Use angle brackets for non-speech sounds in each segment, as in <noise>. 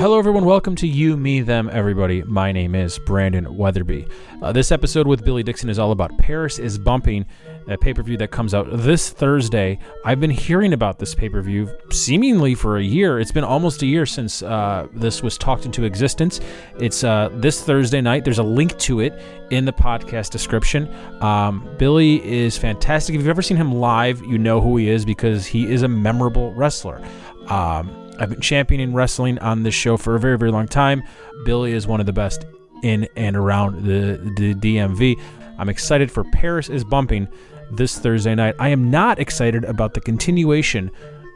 Hello, everyone. Welcome to You, Me, Them, Everybody. My name is Brandon Weatherby. Uh, this episode with Billy Dixon is all about Paris is Bumping, a pay per view that comes out this Thursday. I've been hearing about this pay per view seemingly for a year. It's been almost a year since uh, this was talked into existence. It's uh, this Thursday night. There's a link to it in the podcast description. Um, Billy is fantastic. If you've ever seen him live, you know who he is because he is a memorable wrestler. Um, I've been championing wrestling on this show for a very, very long time. Billy is one of the best in and around the, the DMV. I'm excited for Paris is Bumping this Thursday night. I am not excited about the continuation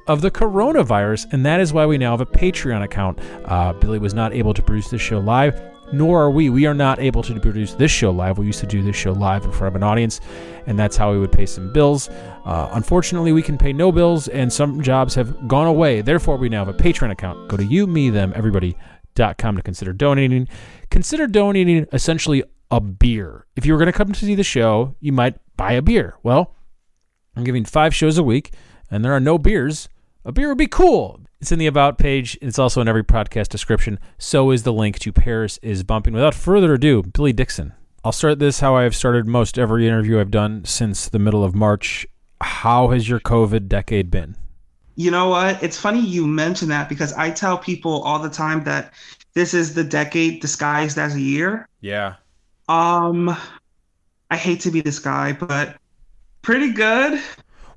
of the coronavirus, and that is why we now have a Patreon account. Uh, Billy was not able to produce this show live nor are we. We are not able to produce this show live. We used to do this show live in front of an audience, and that's how we would pay some bills. Uh, unfortunately, we can pay no bills, and some jobs have gone away. Therefore, we now have a Patreon account. Go to you, me, them, everybody.com to consider donating. Consider donating essentially a beer. If you were going to come to see the show, you might buy a beer. Well, I'm giving five shows a week, and there are no beers. A beer would be cool. It's in the About page. It's also in every podcast description. So is the link to Paris is Bumping. Without further ado, Billy Dixon. I'll start this how I've started most every interview I've done since the middle of March. How has your COVID decade been? You know what? It's funny you mention that because I tell people all the time that this is the decade disguised as a year. Yeah. Um, I hate to be this guy, but pretty good.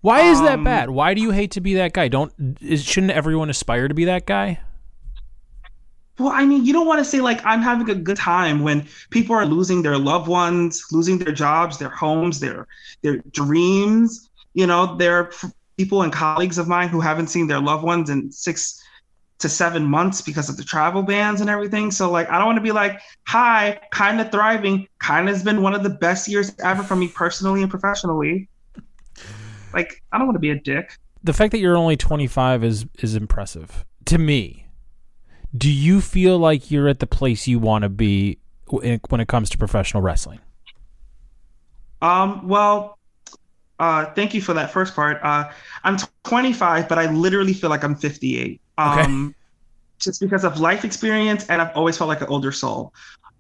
Why is that um, bad? Why do you hate to be that guy? Don't is, shouldn't everyone aspire to be that guy? Well, I mean, you don't want to say like I'm having a good time when people are losing their loved ones, losing their jobs, their homes, their their dreams. You know, there are people and colleagues of mine who haven't seen their loved ones in six to seven months because of the travel bans and everything. So like I don't want to be like, hi, kind of thriving. Kind of has been one of the best years ever for me personally and professionally. Like, I don't want to be a dick. The fact that you're only 25 is is impressive to me. Do you feel like you're at the place you want to be when it comes to professional wrestling? Um, well, uh, thank you for that first part. Uh, I'm 25, but I literally feel like I'm 58. Um, okay. just because of life experience, and I've always felt like an older soul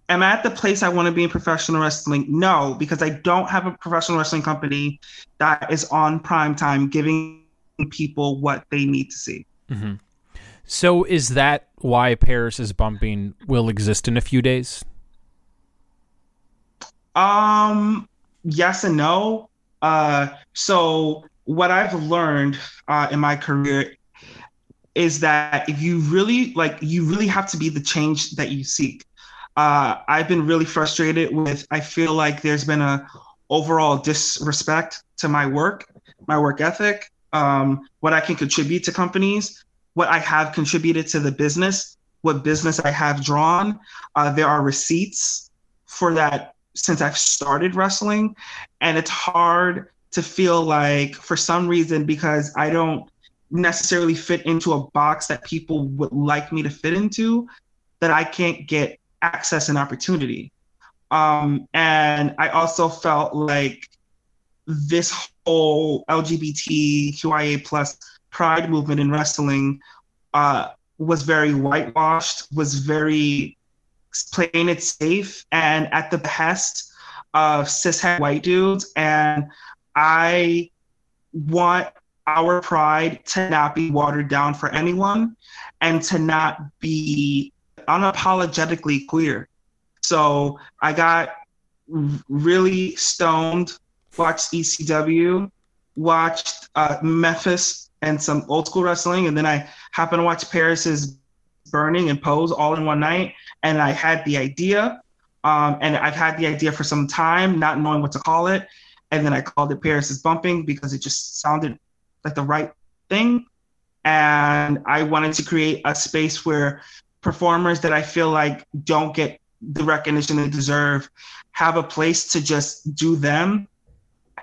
am I at the place I want to be in professional wrestling? No, because I don't have a professional wrestling company that is on prime time giving people what they need to see. Mm-hmm. So is that why Paris is bumping will exist in a few days? Um, yes and no. Uh, so what I've learned uh, in my career is that if you really like, you really have to be the change that you seek uh, I've been really frustrated with. I feel like there's been a overall disrespect to my work, my work ethic, um, what I can contribute to companies, what I have contributed to the business, what business I have drawn. Uh, there are receipts for that since I've started wrestling, and it's hard to feel like for some reason because I don't necessarily fit into a box that people would like me to fit into that I can't get access and opportunity. Um, and I also felt like this whole LGBTQIA plus pride movement in wrestling uh, was very whitewashed, was very playing it safe and at the behest of cishet white dudes. And I want our pride to not be watered down for anyone and to not be unapologetically queer. So I got really stoned, watched ECW, watched uh, Memphis and some old school wrestling, and then I happened to watch Paris is Burning and Pose all in one night. And I had the idea, um, and I've had the idea for some time, not knowing what to call it. And then I called it Paris is Bumping because it just sounded like the right thing. And I wanted to create a space where performers that I feel like don't get the recognition they deserve have a place to just do them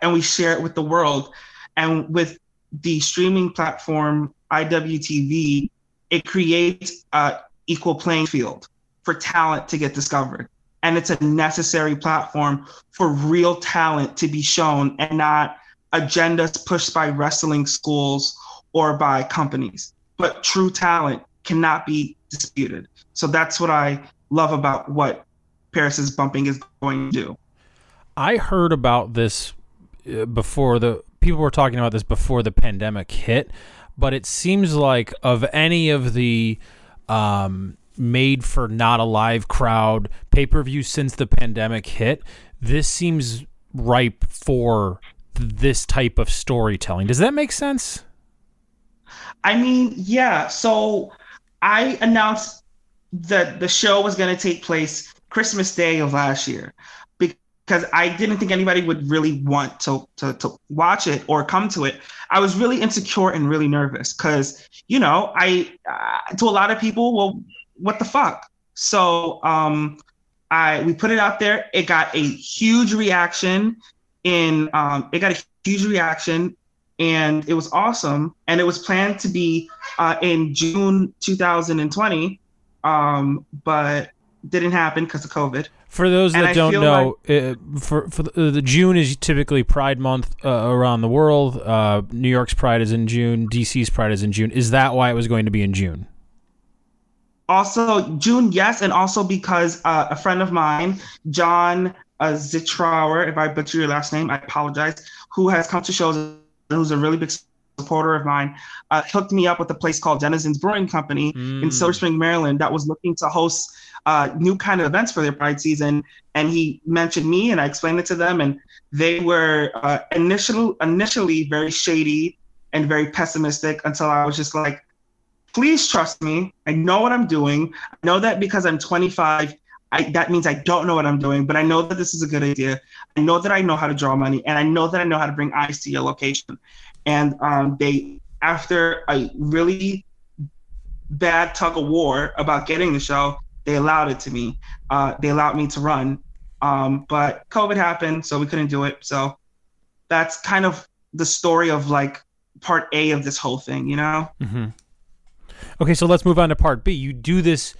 and we share it with the world. And with the streaming platform IWTV, it creates a equal playing field for talent to get discovered. And it's a necessary platform for real talent to be shown and not agendas pushed by wrestling schools or by companies, but true talent cannot be disputed. So that's what I love about what Paris is bumping is going to do. I heard about this uh, before the people were talking about this before the pandemic hit, but it seems like of any of the um, made for not a live crowd pay per view since the pandemic hit, this seems ripe for this type of storytelling. Does that make sense? I mean, yeah. So I announced that the show was going to take place Christmas Day of last year because I didn't think anybody would really want to, to, to watch it or come to it. I was really insecure and really nervous because, you know, I, uh, to a lot of people, well, what the fuck? So um, I we put it out there. It got a huge reaction. In um, it got a huge reaction, and it was awesome. And it was planned to be uh, in June 2020, um, but didn't happen because of COVID. For those that don't know, like, uh, for for the, the, June is typically Pride Month uh, around the world. Uh, New York's Pride is in June. DC's Pride is in June. Is that why it was going to be in June? Also, June, yes, and also because uh, a friend of mine, John uh, Zitrauer, if I butcher your last name, I apologize, who has come to shows, who's a really big supporter of mine, uh, hooked me up with a place called Denizens Brewing Company mm. in Silver Spring, Maryland, that was looking to host uh, new kind of events for their Pride season. And he mentioned me, and I explained it to them, and they were uh, initially initially very shady and very pessimistic until I was just like, please trust me. I know what I'm doing. I know that because I'm 25, I, that means I don't know what I'm doing, but I know that this is a good idea. I know that I know how to draw money, and I know that I know how to bring eyes to your location. And um, they, after a really bad tug of war about getting the show, they allowed it to me. Uh, they allowed me to run, um, but COVID happened, so we couldn't do it. So that's kind of the story of like part A of this whole thing, you know. Mm-hmm. Okay, so let's move on to part B. You do this.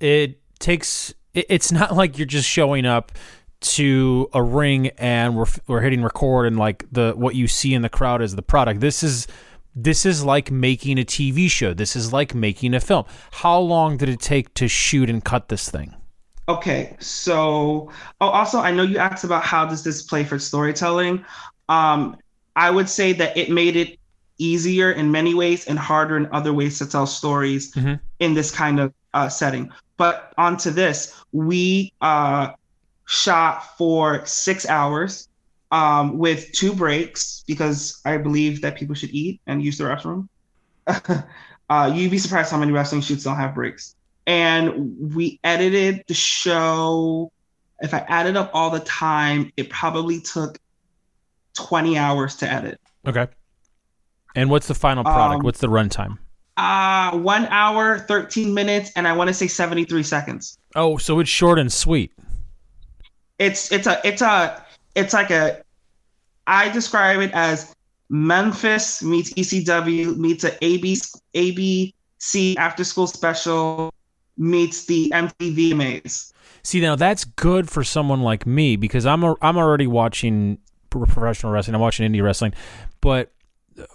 It takes. it's not like you're just showing up to a ring and we're we're hitting record and like the what you see in the crowd is the product. This is this is like making a TV show. This is like making a film. How long did it take to shoot and cut this thing? Okay, so oh, also I know you asked about how does this play for storytelling. Um, I would say that it made it easier in many ways and harder in other ways to tell stories mm-hmm. in this kind of uh, setting. But onto this, we uh, shot for six hours um, with two breaks because I believe that people should eat and use the restroom. <laughs> uh, you'd be surprised how many wrestling shoots don't have breaks. And we edited the show. If I added up all the time, it probably took 20 hours to edit. Okay. And what's the final product? Um, what's the runtime? Uh, one hour, 13 minutes, and I want to say 73 seconds. Oh, so it's short and sweet. It's it's a it's a it's like a I describe it as Memphis meets ECW meets a AB ABC after school special meets the MTV maze. See now that's good for someone like me because I'm a, I'm already watching professional wrestling. I'm watching indie wrestling, but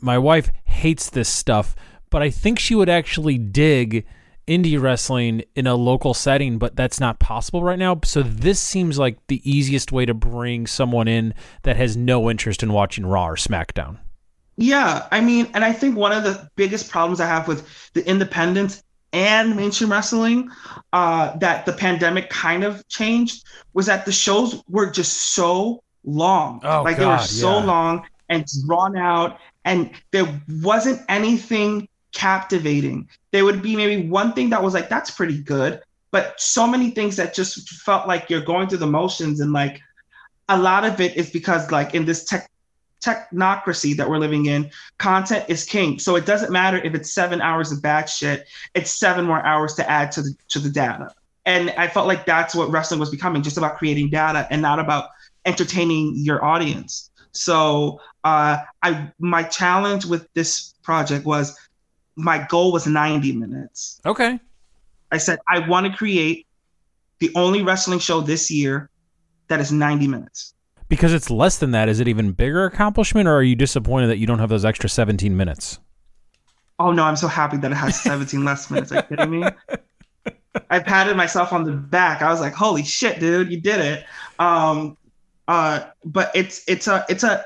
my wife hates this stuff, but I think she would actually dig indie wrestling in a local setting, but that's not possible right now. So this seems like the easiest way to bring someone in that has no interest in watching Raw or SmackDown. Yeah, I mean, and I think one of the biggest problems I have with the independents and mainstream wrestling uh, that the pandemic kind of changed was that the shows were just so long. Oh, like God, they were so yeah. long and drawn out and there wasn't anything captivating. There would be maybe one thing that was like, that's pretty good, but so many things that just felt like you're going through the motions. And like a lot of it is because, like, in this tech technocracy that we're living in, content is king. So it doesn't matter if it's seven hours of bad shit, it's seven more hours to add to the to the data. And I felt like that's what wrestling was becoming, just about creating data and not about entertaining your audience. So uh, I my challenge with this project was my goal was 90 minutes. Okay. I said I want to create the only wrestling show this year that is 90 minutes. Because it's less than that, is it even bigger accomplishment, or are you disappointed that you don't have those extra 17 minutes? Oh no, I'm so happy that it has <laughs> 17 less minutes. Are you kidding me? I patted myself on the back. I was like, "Holy shit, dude, you did it!" Um, uh, but it's it's a it's a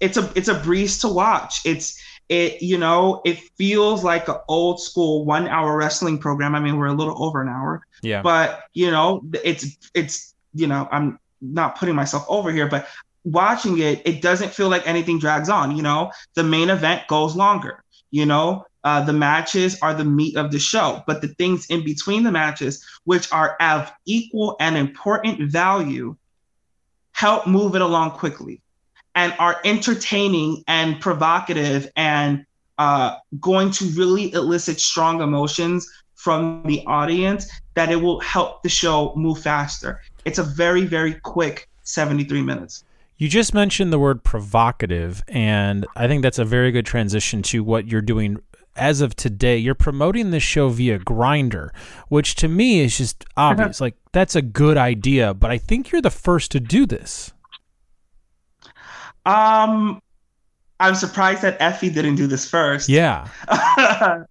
it's a it's a breeze to watch. It's it you know it feels like an old school one hour wrestling program. I mean, we're a little over an hour. Yeah. But you know, it's it's you know, I'm not putting myself over here, but watching it, it doesn't feel like anything drags on. You know, the main event goes longer. You know, uh, the matches are the meat of the show, but the things in between the matches, which are of equal and important value, help move it along quickly and are entertaining and provocative and uh, going to really elicit strong emotions from the audience that it will help the show move faster. It's a very, very quick 73 minutes. You just mentioned the word provocative, and I think that's a very good transition to what you're doing as of today. You're promoting this show via Grindr, which to me is just obvious. like, that's a good idea, but I think you're the first to do this. Um, I'm surprised that Effie didn't do this first. Yeah. <laughs> uh,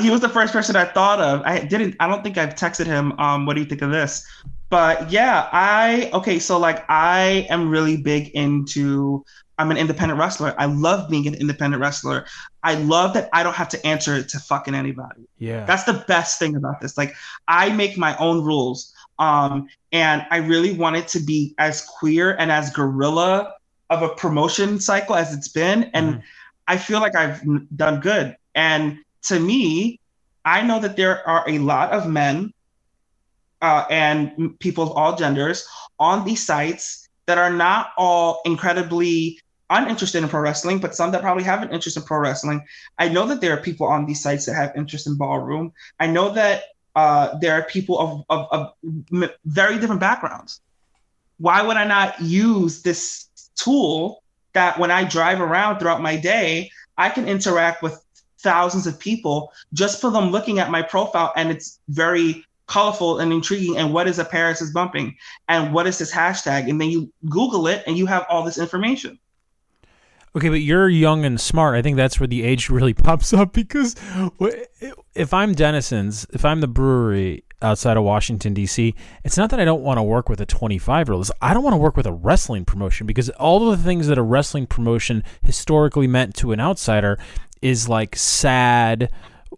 he was the first person I thought of. I didn't, I don't think I've texted him, um, what do you think of this? But yeah, I, okay, so like I am really big into, I'm an independent wrestler. I love being an independent wrestler. I love that I don't have to answer to fucking anybody. Yeah. That's the best thing about this. Like I make my own rules. Um, and I really want it to be as queer and as guerrilla of a promotion cycle as it's been and mm. i feel like i've done good and to me i know that there are a lot of men uh, and people of all genders on these sites that are not all incredibly uninterested in pro wrestling, but some that probably have an interest in pro wrestling. I know that there are people on these sites that have interest in ballroom. I know that uh, there are people of, of, of very different backgrounds. Why would I not use this tool that when I drive around throughout my day, I can interact with thousands of people just for them looking at my profile and it's very colorful and intriguing and what is a paris is bumping and what is this hashtag? And then you google it and you have all this information okay but you're young and smart i think that's where the age really <laughs> pops up because if i'm Denizens, if i'm the brewery outside of Washington D.C. It's not that I don't want to work with a 25 year old. I don't want to work with a wrestling promotion because all of the things that a wrestling promotion historically meant to an outsider is like sad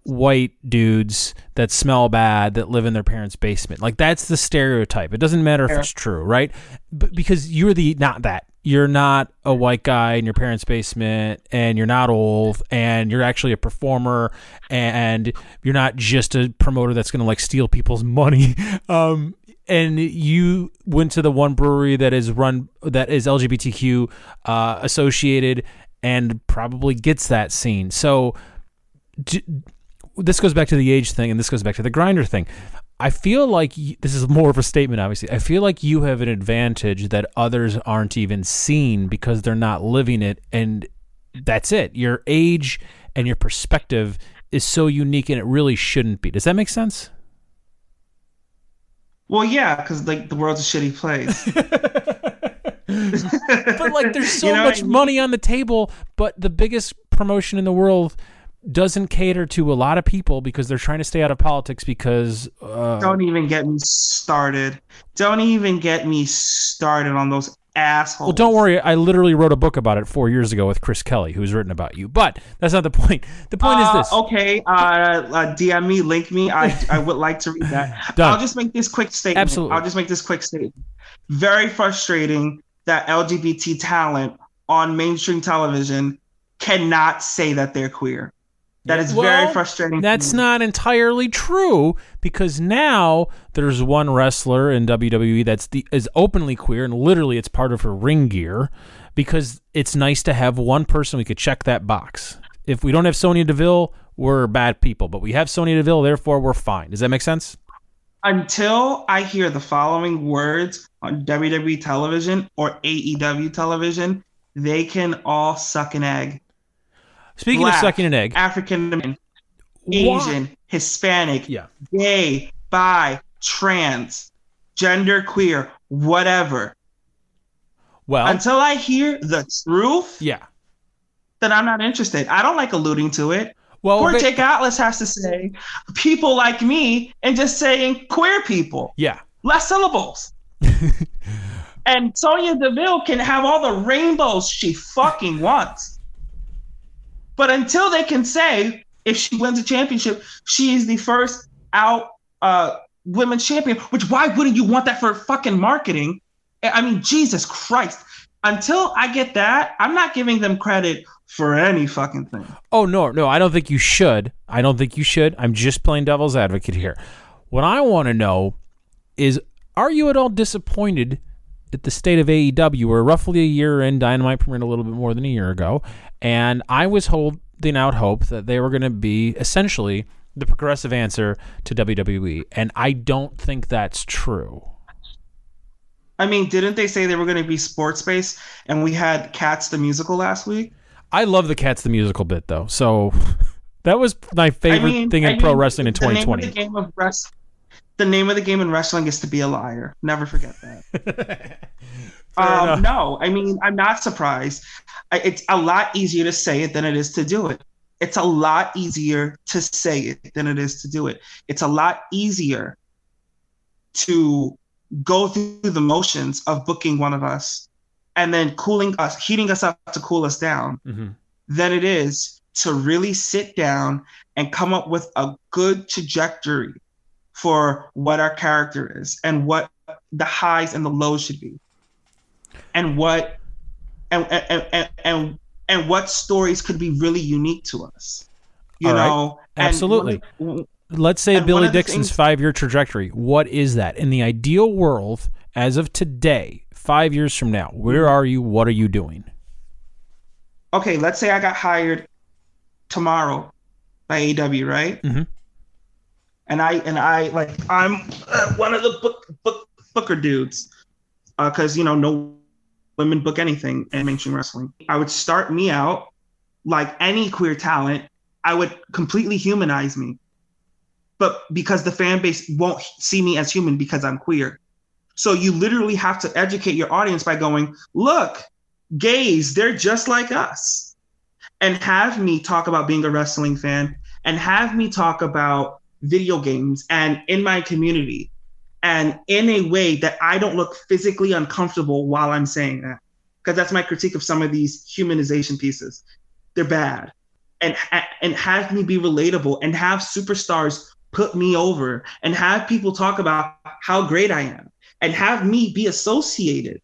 white dudes that smell bad that live in their parents' basement. Like that's the stereotype. It doesn't matter if it's true, right? But because you're the not that you're not a white guy in your parents' basement and you're not old and you're actually a performer and you're not just a promoter that's going to like steal people's <laughs> money. Um, and you went to the one brewery that is run that is LGBTQ uh, associated and probably gets that scene. So d- this goes back to the age thing and this goes back to the Grindr thing. I feel like this is more of a statement, obviously. I feel like you have an advantage that others aren't even seeing because they're not living it. And that's it. Your age and your perspective is so unique and it really shouldn't be. Does that make sense? Well, yeah, because like the world's a shitty place. <laughs> <laughs> but like there's so you know much I mean? money on the table, but the biggest promotion in the world doesn't cater to a lot of people because they're trying to stay out of politics because uh, don't even get me started. Don't even get me started on those assholes. Well don't worry. I literally wrote a book about it four years ago with chris kelly who's written about you. But that's not the <laughs> point. The point uh, is this. okay uh, uh, dm me link me. I i would like to read that. <laughs> I'll just make this quick statement. Absolutely. I'll just make this quick statement. Very frustrating that lgbt talent on mainstream television cannot say that they're queer that is well, very frustrating. That's not entirely true because now there's one wrestler in WWE that's the is openly queer and literally it's part of her ring gear because it's nice to have one person we could check that box. If we don't have Sonya Deville, we're bad people, but we have Sonya Deville, therefore we're fine. Does that make sense? Until I hear the following words on WWE television or AEW television, they can all suck an egg. Speaking Black, of sucking an egg, African American, Asian. Hispanic, yeah. gay, bi, trans, gender queer, whatever. Well, until I hear the truth, yeah, then I'm not interested. I don't like alluding to it. Well, okay- Jake Atlas has to say people like me and just saying queer people. yeah. Less syllables. <laughs> and Sonya Deville can have all the rainbows she fucking wants. But until they can say if she wins a championship, she is the first out uh women's champion, which why wouldn't you want that for fucking marketing? I mean, Jesus Christ. Until I get that, I'm not giving them credit for any fucking thing. Oh no, no, I don't think you should. I don't think you should. I'm just playing devil's advocate here. What I want to know is are you at all disappointed at the state of AEW? We're roughly a year in, Dynamite premiered a little bit more than a year ago, and I was holding out hope that they were going to be essentially the progressive answer to WWE, and I don't think that's true. I mean, didn't they say they were going to be sports based and we had Cats the musical last week? I love the Cats the musical bit though, so <laughs> that was my favorite I mean, thing in I pro mean, wrestling in the name of 2020. The game of rest- the name of the game in wrestling is to be a liar. Never forget that. <laughs> um, no, I mean, I'm not surprised. I, it's a lot easier to say it than it is to do it. It's a lot easier to say it than it is to do it. It's a lot easier to go through the motions of booking one of us and then cooling us, heating us up to cool us down Mhm. than it is to really sit down and come up with a good trajectory for what our character is and what the highs and the lows should be and what and and and and, and what stories could be really unique to us you All right. know And Absolutely. one- Let's say And Billy Dixon's things- five year trajectory. What is that? In the ideal world, as of today, five years from now, where are you? What are you doing? okay let's say i got hired tomorrow by AEW right Mhm. And i and i like i'm uh, one of the book, book booker dudes because you know no women book anything in mainstream wrestling. I would start me out like any queer talent. I would completely humanize me. But because the fan base won't see me as human because i'm queer. So you literally have to educate your audience by going look gays, they're just like us. And have me talk about being a wrestling fan and have me talk about video games and in my community and in a way that I don't look physically uncomfortable while I'm saying that. Because that's my critique of some of these humanization pieces. They're bad. And, and have me be relatable and have superstars put me over and have people talk about how great I am and have me be associated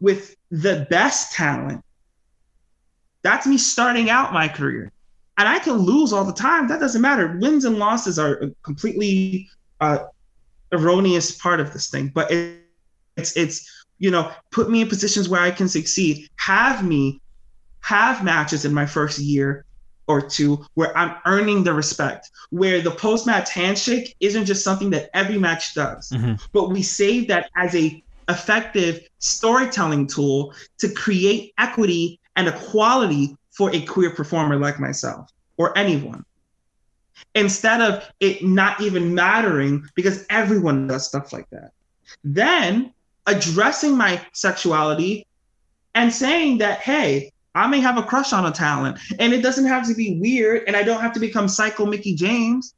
with the best talent. That's me starting out my career. And I can lose all the time. That doesn't matter. Wins and losses are a completely uh, erroneous part of this thing. But it, it's it's you know put me in positions where I can succeed. Have me have matches in my first year or two where I'm earning the respect. Where the post match handshake isn't just something that every match does, Mhm. but we save that as a effective storytelling tool to create equity and equality for a queer performer like myself or anyone. Instead of it not even mattering because everyone does stuff like that. Then addressing my sexuality and saying that, hey, I may have a crush on a talent and it doesn't have to be weird and I don't have to become psycho Mickie James,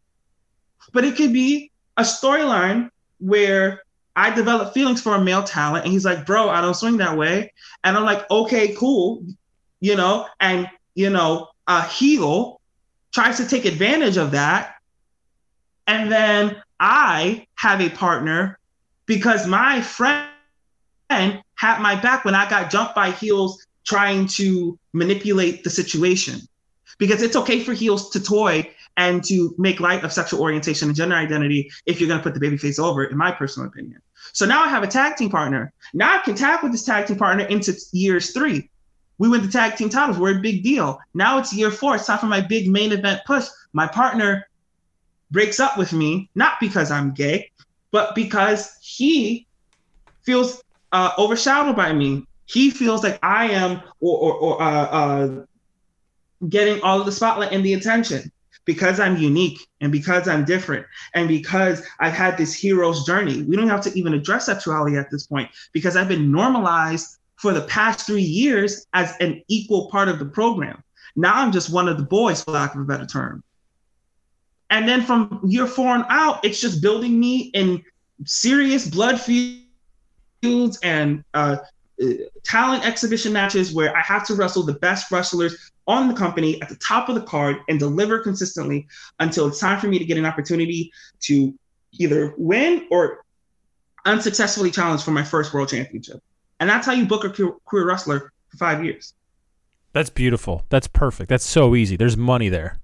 but it could be a storyline where I develop feelings for a male talent, and he's like, "Bro, I don't swing that way," and I'm like, "Okay, cool," you know, and you know, a heel tries to take advantage of that, and then I have a partner because my friend had my back when I got jumped by heels trying to manipulate the situation, because it's okay for heels to toy and to make light of sexual orientation and gender identity if you're going to put the babyface over, in my personal opinion. So now I have a tag team partner. Now I can tag with this tag team partner into years three. We win the tag team titles. We're a big deal. Now it's year four. It's time for my big main event push. My partner breaks up with me, not because I'm gay, but because he feels uh, overshadowed by me. He feels like I am or, or, or uh, uh, getting all of the spotlight and the attention because I'm unique and because I'm different and because I've had this hero's journey. We don't have to even address sexuality at this point because I've been normalized for the past three years as an equal part of the program. Now I'm just one of the boys, for lack of a better term. And then from year four on out, it's just building me in serious blood feuds and uh, talent exhibition matches where I have to wrestle the best wrestlers on the company at the top of the card and deliver consistently until it's time for me to get an opportunity to either win or unsuccessfully challenge for my first world championship. And that's how you book a queer wrestler for five years. That's beautiful. That's perfect. That's so easy. There's money there.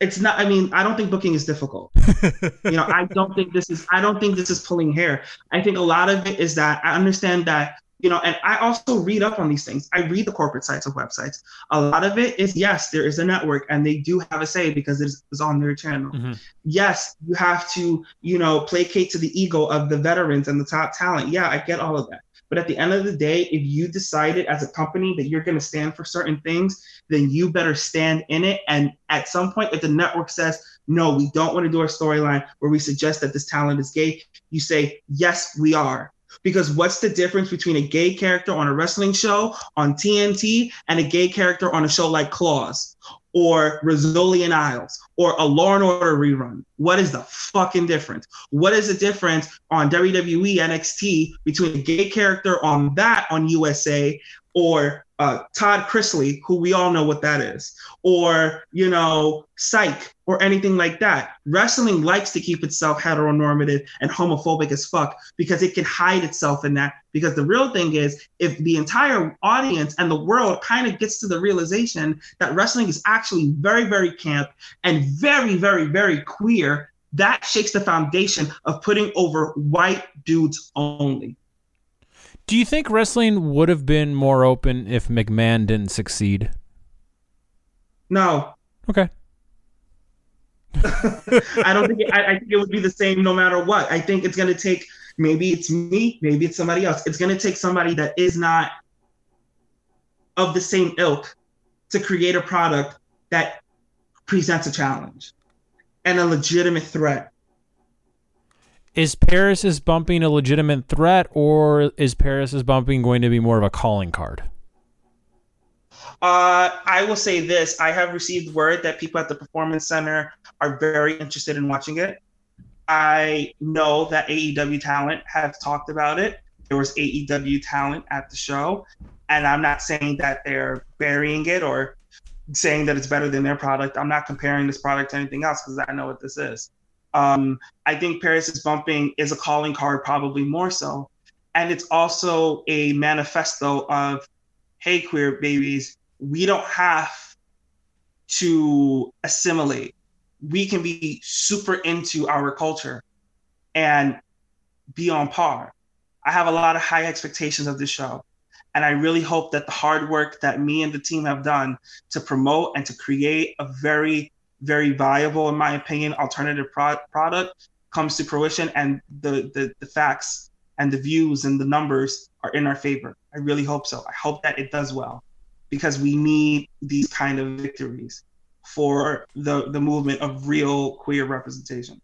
It's not. I mean, I don't think booking is difficult. <laughs> you know, I don't think this is. I don't think this is pulling hair. I think a lot of it is that I understand that you know, and I also read up on these things. I read the corporate sites of websites. A lot of it is yes, there is a network and they do have a say because it's, it's on their channel. Mm-hmm. Yes, you have to, you know, placate to the ego of the veterans and the top talent. Yeah, I get all of that. But at the end of the day, if you decided as a company that you're going to stand for certain things, then you better stand in it. And at some point, if the network says, no, we don't want to do a storyline where we suggest that this talent is gay, you say, yes, we are. Because what's the difference between a gay character on a wrestling show on TNT and a gay character on a show like Claws or Rizzoli and Isles or a Law and Order rerun? What is the fucking difference? What is the difference on WWE NXT between a gay character on that on USA or uh, Todd Chrisley, who we all know what that is, or you know, Psych, or anything like that. Wrestling likes to keep itself heteronormative and homophobic as fuck because it can hide itself in that. Because the real thing is, if the entire audience and the world kind of gets to the realization that wrestling is actually very, very camp and very, very, very queer, that shakes the foundation of putting over white dudes only. Do you think wrestling would have been more open if McMahon didn't succeed? No. Okay. <laughs> I don't think it, I, I, think it would be the same no matter what. I think it's going to take maybe it's me, maybe it's somebody else. It's going to take somebody that is not of the same ilk to create a product that presents a challenge and a legitimate threat is Paris is bumping a legitimate threat, or is Paris is bumping going to be more of a calling card? Uh, I will say this: I have received word that people at the Performance Center are very interested in watching it. I know that AEW talent have talked about it. There was AEW talent at the show, and I'm not saying that they're burying it or saying that it's better than their product. I'm not comparing this product to anything else because I know what this is. Um, I think Paris is bumping is a calling card, probably more so. And it's also a manifesto of, hey, queer babies, we don't have to assimilate. We can be super into our culture and be on par. I have a lot of high expectations of this show. And I really hope that the hard work that me and the team have done to promote and to create a very very viable, in my opinion, alternative pro- product comes to fruition and the, the, the facts and the views and the numbers are in our favor. I really hope so. I hope that it does well because we need these kind of victories for the, the movement of real queer representation.